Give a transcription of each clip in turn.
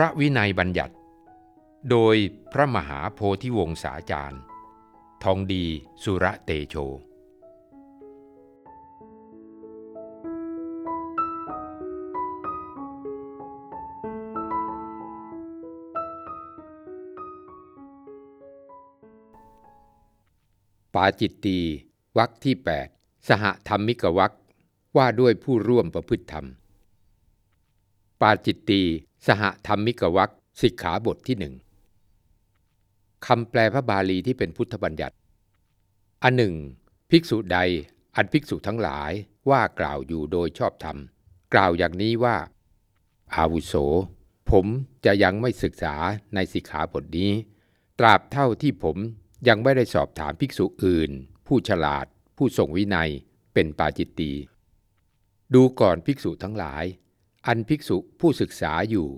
ระวินัยบัญญัติ โดยพระมหาโพธิวงศาจารย์ ทองดีสุระเตโชปาจิตตีวักที่ 8 สหธรรมิกวักว่าด้วยผู้ร่วมประพฤติธรรม ปาจิตตี สหธรรมิกวักสิกขาบทที่หนึ่งคำแปลพระบาลีที่เป็นพุทธบัญญัติ อันหนึ่ง ภิกษุใด อันภิกษุทั้งหลายว่ากล่าวอยู่โดยชอบธรรม กล่าวอย่างนี้ว่า อาวุโส ผมจะยังไม่ศึกษาในสิกขาบทนี้ ตราบเท่าที่ผมยังไม่ได้สอบถามภิกษุอื่น ผู้ฉลาด ผู้ทรงวินัย เป็นปาจิตตีดูก่อนภิกษุทั้งหลาย อันภิกษุผู้ศึกษาอยู่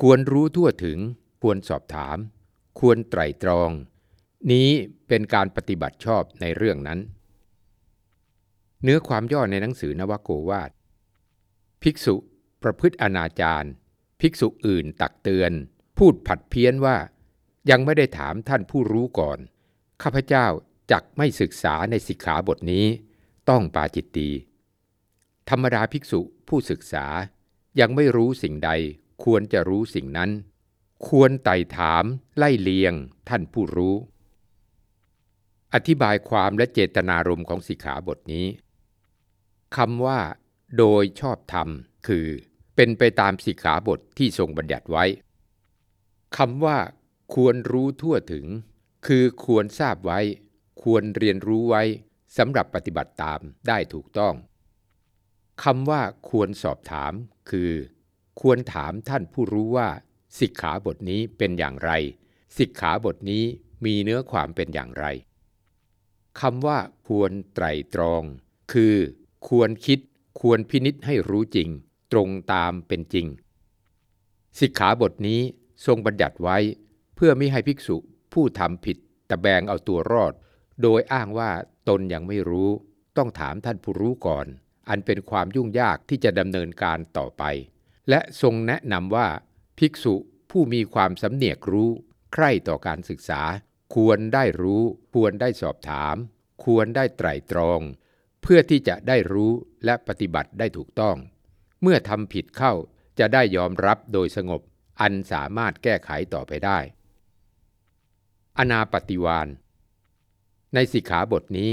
ควรรู้ทั่วถึง ควรสอบถาม ควรไตรตรอง นี้เป็นการปฏิบัติชอบในเรื่องนั้น เนื้อความย่อในหนังสือนวโกวาท ภิกษุประพฤติอนาจารภิกษุอื่นตักเตือน พูดผัดเพี้ยนว่า ยังไม่ได้ถามท่านผู้รู้ก่อน ข้าพเจ้าจักไม่ศึกษาในสิกขาบทนี้ ต้องปาจิตตีธรรมดาภิกษุผู้ศึกษา ยังไม่รู้สิ่งใด ควรจะรู้สิ่งนั้น ควรไต่ถาม ไล่เลียง ท่านผู้รู้ อธิบายความและเจตนารมณ์ของสิกขาบทนี้คำว่า โดยชอบธรรม คือ เป็นไปตามสิกขาบทที่ทรงบัญญัติไว้คำว่า ควรรู้ทั่วถึง คือควรทราบไว้ ควรเรียนรู้ไว้สำหรับปฏิบัติตามได้ถูกต้อง คำว่าควรสอบถามคือ ควรถามท่านผู้รู้ว่าสิกขาบทนี้เป็นอย่างไร สิกขาบทนี้มีเนื้อความเป็นอย่างไรคำว่าควรไตรตรอง คือ ควรคิดควรพินิษให้รู้จริง ตรงตามเป็นจริง สิกขาบทนี้ทรงบัญญัติไว้ เพื่อไม่ให้ภิกษุผู้ทำผิดตะแบงเอาตัวรอด โดยอ้างว่าตนยังไม่รู้ ต้องถามท่านผู้รู้ก่อน อันเป็นความยุ่งยากที่จะดำเนินการต่อไป และทรงแนะนำว่า ภิกษุผู้มีความสำเนียกรู้ ใคร่ต่อการศึกษา ควรได้รู้ ควรได้สอบถาม ควรได้ไตรตรอง เพื่อที่จะได้รู้และปฏิบัติได้ถูกต้อง เมื่อทำผิดเข้าจะได้ยอมรับโดยสงบ อันสามารถแก้ไขต่อไปได้ อนาปฏิวานในสิกขาบทนี้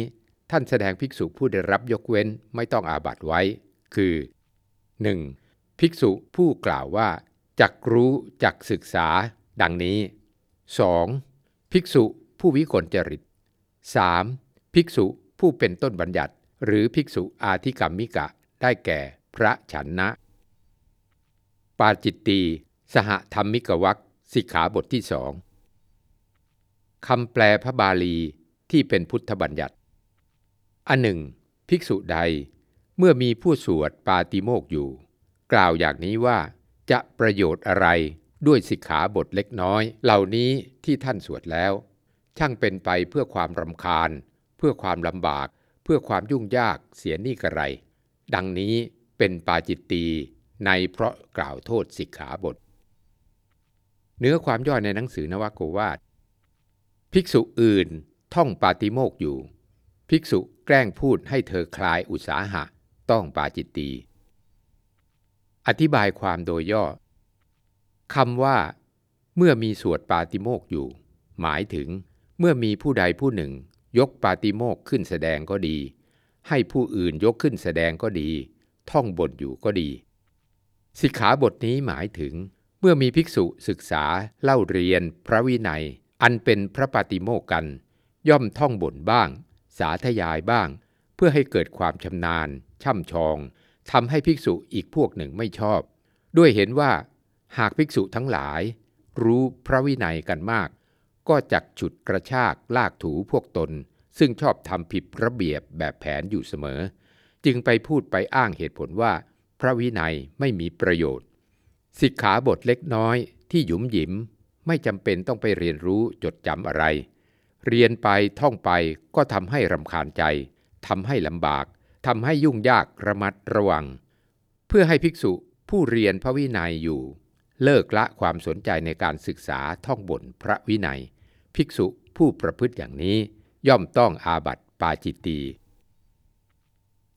ท่านแสดงภิกษุผู้ได้รับยกเว้นไม่ต้องอาบัตไว้ คือ 1. ภิกษุผู้กล่าวว่าจักรู้จักศึกษา ดังนี้ 2. ภิกษุผู้วิกลจริต 3. ภิกษุผู้เป็นต้นบัญญัติ หรือภิกษุอาธิกรรมิกะ ได้แก่พระฉันนะ ปาจิตตีสหธรรมิกวักสิกขาบทที่สองคำแปลพระบาลีที่เป็นพุทธบัญญัติ อันหนึ่ง ภิกษุใดเมื่อมีผู้สวดปาติโมกอยู่ กล่าวอย่างนี้ว่าจะประโยชน์อะไรด้วยสิกขาบทเล็กน้อย เหล่านี้ที่ท่านสวดแล้ว ช่างเป็นไปเพื่อความรำคาญ เพื่อความลำบาก เพื่อความยุ่งยากเสียนี่กระไร ดังนี้เป็นปาจิตตีในเพราะกล่าวโทษสิกขาบท เนื้อความย่อในหนังสือนวโกวาท ภิกษุอื่นท่องปาติโมกอยู่ ภิกษุแกล้งพูดให้เธอคลายอุตสาหะ ต้องปาจิตตีอธิบายความโดยย่อคำว่า เมื่อมีสวดปาติโมกอยู่ หมายถึง เมื่อมีผู้ใดผู้หนึ่ง ยกปาติโมกขึ้นแสดงก็ดี ให้ผู้อื่นยกขึ้นแสดงก็ดี ท่องบทอยู่ก็ดี สิกขาบทนี้หมายถึง เมื่อมีภิกษุศึกษาเล่าเรียน พระวินัย อันเป็นพระปาติโมกกัน ย่อมท่องบทบ้าง สาธยายบ้าง เพื่อให้เกิดความชำนาญ ช่ำชองทำให้ภิกษุอีกพวกหนึ่งไม่ชอบ ด้วยเห็นว่า หากภิกษุทั้งหลาย รู้พระวินัยกันมาก ก็จักฉุดกระชากลากถูพวกตน ซึ่งชอบทำผิดระเบียบแบบแผนอยู่เสมอ จึงไปพูดไปอ้างเหตุผลว่า พระวินัยไม่มีประโยชน์สิกขาบทเล็กน้อยที่หยุมหยิมไม่จำเป็นต้องไปเรียนรู้จดจำอะไร เรียนไปท่องไปก็ทำให้รำคาญใจทำให้ลำบากทำให้ยุ่งยากระมัดระวัง เพื่อให้ภิกษุผู้เรียนพระวินัยอยู่ เลิกละความสนใจในการศึกษาท่องบนพระวินัย ภิกษุผู้ประพฤติอย่างนี้ย่อมต้องอาบัติปาจิตตี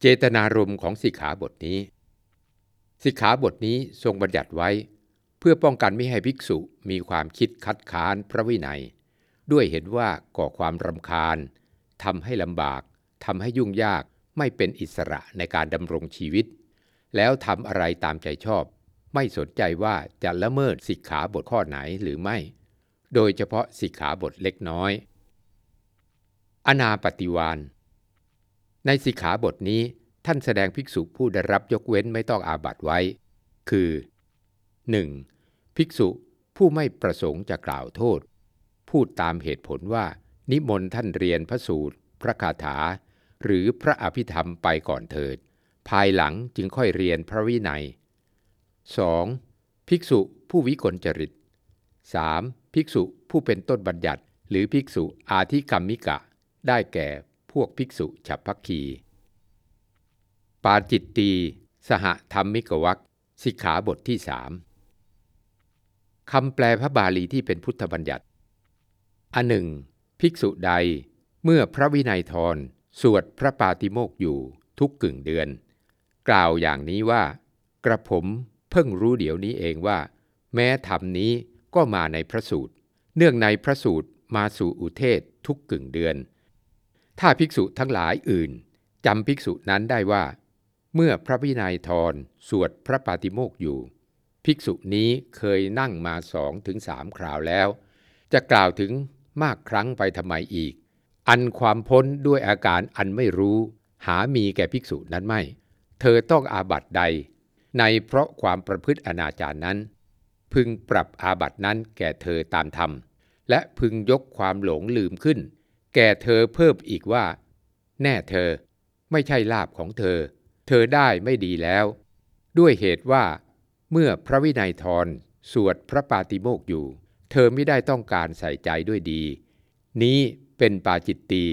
เจตนารมณ์ของสิกขาบทนี้ สิกขาบทนี้ทรงบัญญัติไว้ เพื่อป้องกันไม่ให้ภิกษุมีความคิดคัดค้านพระวินัย ด้วยเห็นว่าก่อความรำคาญทำให้ลำบากทำให้ยุ่งยากไม่เป็นอิสระในการดำรงชีวิต แล้วทำอะไรตามใจชอบ ไม่สนใจว่าจะละเมิดสิกขาบทข้อไหนหรือไม่ โดยเฉพาะสิกขาบทเล็กน้อย อนาปฏิวานในสิกขาบทนี้ท่านแสดงภิกษุผู้ได้รับยกเว้นไม่ต้องอาบัตไว้ คือ 1. ภิกษุผู้ไม่ประสงค์จะกล่าวโทษ พูดตามเหตุผลว่า นิมนต์ท่านเรียนพระสูตร พระคาถา หรือพระอภิธรรมไปก่อนเถิด ภายหลังจึงค่อยเรียนพระวินัย 2. ภิกษุผู้วิกลจริต 3. ภิกษุผู้เป็นต้นบัญญัติหรือภิกษุอาธิกรรมิกะ ได้แก่พวกภิกษุฉับพักคี ปาจิตตี สหธรรมิกวักสิกขาบทที่สามคำแปลพระบาลีที่เป็นพุทธบัญญัติ อันหนึ่ง ภิกษุใดเมื่อพระวินัยทรสวดพระปาติโมกอยู่ทุกกึ่งเดือน กล่าวอย่างนี้ว่า กระผมเพิ่งรู้เดี๋ยวนี้เองว่า แม้ธรรมนี้ก็มาในพระสูตร เนื่องในพระสูตรมาสู่อุเทศทุกกึ่งเดือน ถ้าภิกษุทั้งหลายอื่นจำภิกษุนั้นได้ว่า เมื่อพระวินัยทรสวดพระปาติโมกอยู่ ภิกษุนี้เคยนั่งมาสองถึงสามคราวแล้ว จะกล่าวถึง มากครั้งไปทำไมอีก อันความพ้นด้วยอาการอันไม่รู้ หามีแก่ภิกษุนั้นไม่ เธอต้องอาบัตใด ในเพราะความประพฤติอนาจารนั้น พึงปรับอาบัตนั้นแก่เธอตามธรรม และพึงยกความหลงลืมขึ้น แก่เธอเพิ่มอีกว่า แน่เธอ ไม่ใช่ลาบของเธอ เธอได้ไม่ดีแล้ว ด้วยเหตุว่า เมื่อพระวินัยทรสวดพระปาติโมกอยู่ เธอไม่ได้ต้องการใส่ใจด้วยดี นี้เป็นปาจิตตี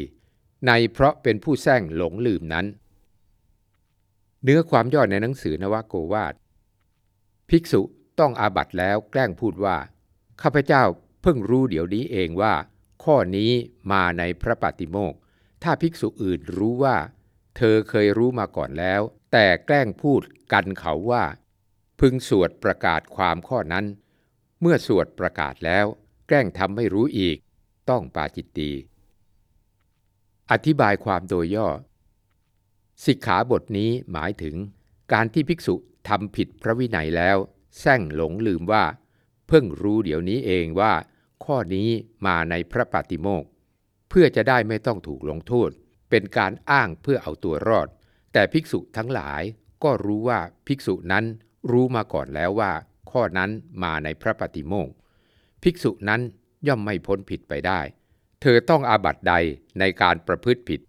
ในเพราะเป็นผู้แซงหลงลืมนั้น เนื้อความย่อในหนังสือนวโกวาท ภิกษุต้องอาบัตแล้วแกล้งพูดว่า ข้าพเจ้าเพิ่งรู้เดี๋ยวนี้เองว่า ข้อนี้มาในพระปาติโมกถ้าภิกษุอื่นรู้ว่า เธอเคยรู้มาก่อนแล้ว แต่แกล้งพูดกันเขาว่า พึงสวดประกาศความข้อนั้น เมื่อสวดประกาศแล้ว แกล้งทำไม่รู้อีก ต้องปาจิตตีอธิบายความโดยย่อ สิกขาบทนี้หมายถึง การที่ภิกษุทำผิดพระวินัยแล้วแซงหลงลืมว่า เพิ่งรู้เดี๋ยวนี้เองว่า ข้อนี้มาในพระปฏิโมกเพื่อจะได้ไม่ต้องถูกลงโทษ เป็นการอ้างเพื่อเอาตัวรอด แต่ภิกษุทั้งหลายก็รู้ว่าภิกษุนั้นรู้มาก่อนแล้วว่า ข้อนั้นมาในพระปฏิโมกภิกษุนั้นย่อมไม่พ้นผิดไปได้ เธอต้องอาบัตใดในการประพฤติผิด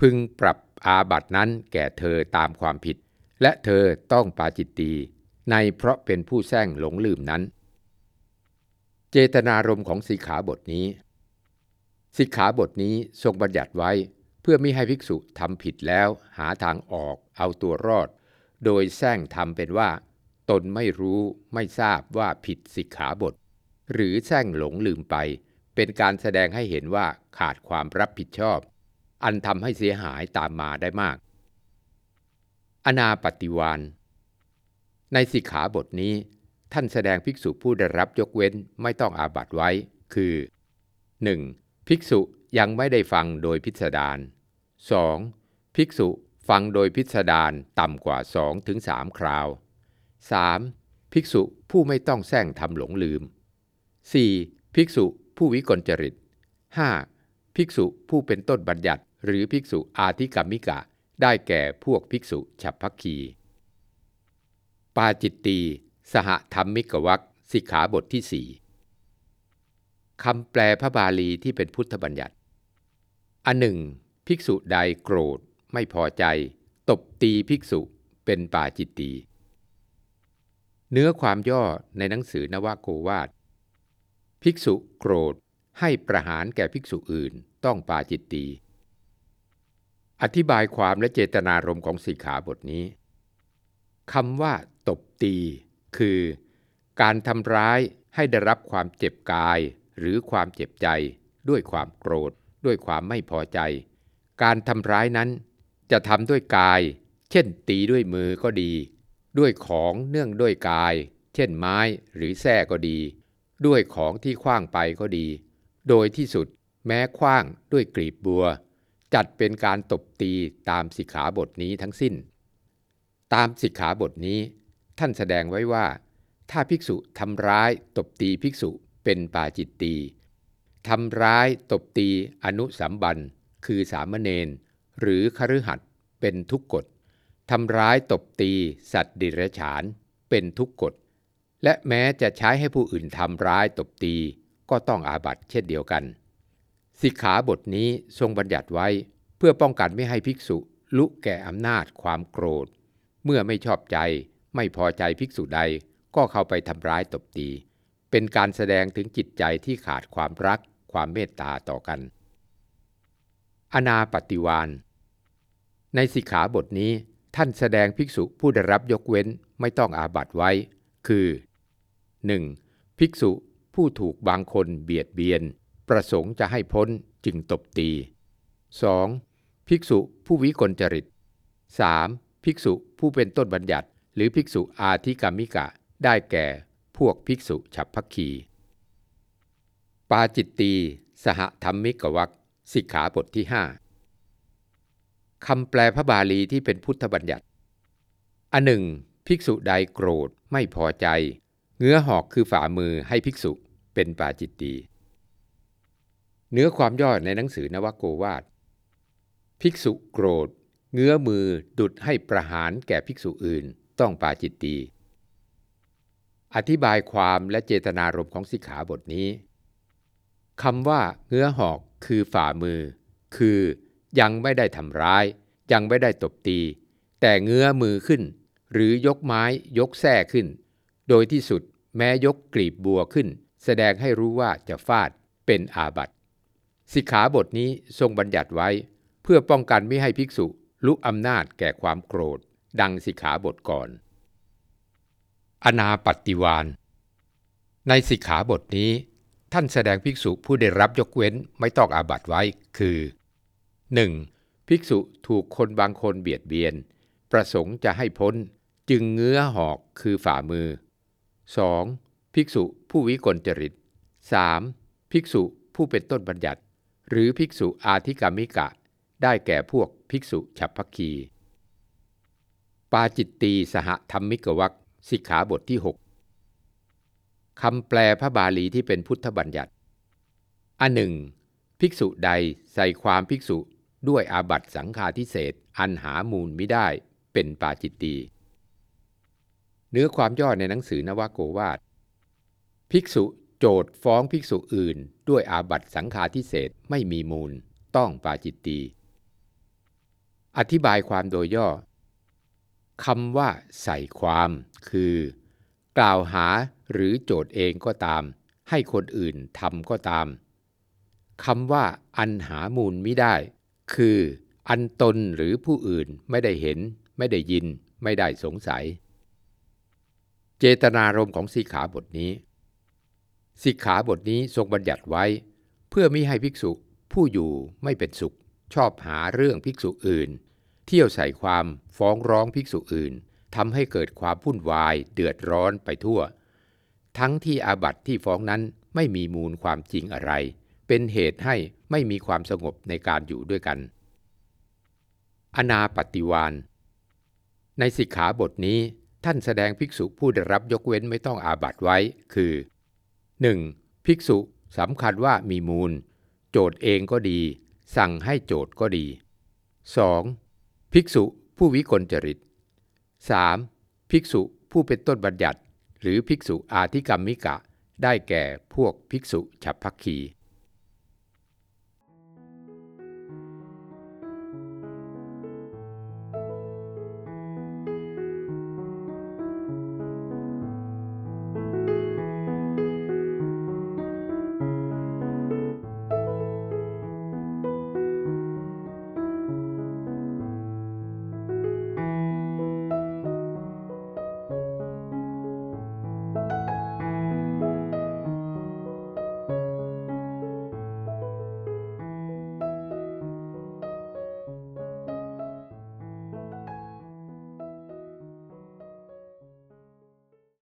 พึงปรับอาบัตนั้นแก่เธอตามความผิด และเธอต้องปาจิตตีในเพราะเป็นผู้แซงหลงลืมนั้น เจตนารมณ์ของสิกขาบทนี้ สิกขาบทนี้ทรงบัญญัติไว้เพื่อไม่ให้ภิกษุทำผิดแล้วหาทางออกเอาตัวรอด โดยแซงทำเป็นว่า ตนไม่รู้ไม่ทราบว่าผิดสิกขาบท หรือแซงหลงลืมไป เป็นการแสดงให้เห็นว่าขาดความรับผิดชอบ อันทำให้เสียหายตามมาได้มาก อนาปฏิวานในสิกขาบทนี้ ท่านแสดงภิกษุผู้ได้รับยกเว้นไม่ต้องอาบัตไว้ คือ 1. ภิกษุยังไม่ได้ฟังโดยพิสดาร 2. ภิกษุฟังโดยพิสดารต่ำกว่า2ถึงคราว 3. ภิกษุผู้ไม่ต้องแซงทำหลงลืม 4. ภิกษุผู้วิกลจริต 5. ภิกษุผู้เป็นต้นบัญญัติ หรือภิกษุอาธิกรรมิกะ ได้แก่พวกภิกษุฉับพักคี ปาจิตตี สหธรรมมิกวักสิกขาบทที่สี่คำแปลพระบาลีที่เป็นพุทธบัญญัติ อันหนึ่ง ภิกษุใดโกรธไม่พอใจ ตบตีภิกษุเป็นปาจิตตี เนื้อความย่อในหนังสือนวโกวาท ภิกษุโกรธให้ประหารแก่ภิกษุอื่นต้องปาจิตตี อธิบายความและเจตนารมณ์ของสิกขาบทนี้คำว่าตบตี คือ การทำร้ายให้ได้รับความเจ็บกายหรือความเจ็บใจ ด้วยความโกรธ ด้วยความไม่พอใจ การทำร้ายนั้นจะทำด้วยกาย เช่นตีด้วยมือก็ดี ด้วยของเนื่องด้วยกาย เช่นไม้หรือแส้ก็ดี ด้วยของที่คว้างไปก็ดี โดยที่สุดแม้คว้างด้วยกลีบบัว จัดเป็นการตบตีตามสิกขาบทนี้ทั้งสิ้น ตามสิกขาบทนี้ ท่านแสดงไว้ว่า ถ้าภิกษุทำร้ายตบตีภิกษุเป็นปาจิตตีทำร้ายตบตีอนุสัมบัน คือสามเณรหรือคฤหัสถ์เป็นทุกกฎ ทำร้ายตบตี สัตว์ดิเรกฉาน เป็นทุกกฎ และแม้จะใช้ให้ผู้อื่นทำร้ายตบตี ก็ต้องอาบัตเช่นเดียวกัน สิกขาบทนี้ทรงบัญญัติไว้เพื่อป้องกันไม่ให้ภิกษุลุแก่อำนาจความโกรธ เมื่อไม่ชอบใจไม่พอใจภิกษุใดก็เข้าไปทำร้ายตบตี เป็นการแสดงถึงจิตใจที่ขาดความรัก ความเมตตาต่อกัน อนาปฏิวานในสิกขาบทนี้ ท่านแสดงภิกษุผู้ได้รับยกเว้นไม่ต้องอาบัตไว้ คือ 1. ภิกษุผู้ถูกบางคนเบียดเบียน ประสงค์จะให้พ้นจึงตบตี 2. ภิกษุผู้วิกลจริต 3. ภิกษุผู้เป็นต้นบัญญัติ หรือภิกษุอาธิกามิกะ ได้แก่พวกภิกษุฉับพักคี ปาจิตตี สหธรรมิกวักสิกขาบทที่ 5 คำแปลพระบาลีที่เป็นพุทธบัญญัติ อันหนึ่ง ภิกษุใดโกรธไม่พอใจ เงื้อหอกคือฝ่ามือให้ภิกษุเป็นปาจิตตีเนื้อความย่อในหนังสือนวโกวาท ภิกษุโกรธ เงื้อมือดุดให้ประหารแก่ภิกษุอื่นต้องปาจิตตีอธิบายความและเจตนารมณ์ของสิกขาบทนี้คำว่าเงื้อหอกคือฝ่ามือ คือ ยังไม่ได้ทำร้าย ยังไม่ได้ตบตี แต่เงื้อมือขึ้น หรือยกไม้ยกแส้ขึ้น โดยที่สุดแม้ยกกลีบบัวขึ้น แสดงให้รู้ว่าจะฟาดเป็นอาบัติสิกขาบทนี้ทรงบัญญัติไว้ เพื่อป้องกันไม่ให้ภิกษุลุกอำนาจแก่ความโกรธ ดังสิกขาบทก่อน อนาปฏิวานในสิกขาบทนี้ ท่านแสดงภิกษุผู้ได้รับยกเว้นไม่ต้องอาบัตไว้ คือ 1. ภิกษุถูกคนบางคนเบียดเบียน ประสงค์จะให้พ้นจึงเงื้อหอกคือฝ่ามือ 2. ภิกษุผู้วิกลจริต 3. ภิกษุผู้เป็นต้นบัญญัติ หรือภิกษุอาธิกามิกะ ได้แก่พวกภิกษุฉับพักคีปาจิตตีสหธรรมิกวักสิกขาบทที่ 6 คำแปลพระบาลีที่เป็นพุทธบัญญัติอันหนึ่ง ภิกษุใดใส่ความภิกษุ ด้วยอาบัตสังฆาทิเศษอันหามูลไม่ได้เป็นปาจิตตีเนื้อความย่อในหนังสือนวโกวาท ภิกษุโจทฟ้องภิกษุอื่น ด้วยอาบัตสังฆาทิเศษไม่มีมูล ต้องปาจิตตีอธิบายความโดยย่อคำว่าใส่ความ คือ กล่าวหาหรือโจทย์เองก็ตาม ให้คนอื่นทำก็ตามคำว่าอันหามูลไม่ได้ คืออันตนหรือผู้อื่นไม่ได้เห็น ไม่ได้ยิน ไม่ได้สงสัย เจตนารมณ์ของสิกขาบทนี้สิกขาบทนี้ทรงบัญญัติไว้ เพื่อมิให้ภิกษุผู้อยู่ไม่เป็นสุข ชอบหาเรื่องภิกษุอื่น เที่ยวใส่ความฟ้องร้องภิกษุอื่นทำให้เกิดความวุ่นวายเดือดร้อนไปทั่ว ทั้งที่อาบัติที่ฟ้องนั้นไม่มีมูลความจริงอะไร เป็นเหตุให้ ไม่มีความสงบในการอยู่ด้วยกัน อนาปฏิวานในสิกขาบทนี้ท่านแสดงภิกษุผู้ได้รับยกเว้นไม่ต้องอาบัตไว้ คือ 1. ภิกษุสำคัญว่ามีมูล โจทย์เองก็ดี สั่งให้โจทย์ก็ดี 2. ภิกษุผู้วิกลจริต 3. ภิกษุผู้เป็นต้นบัญญัติ หรือภิกษุอาธิกรรมิกะ ได้แก่พวกภิกษุฉับพักคี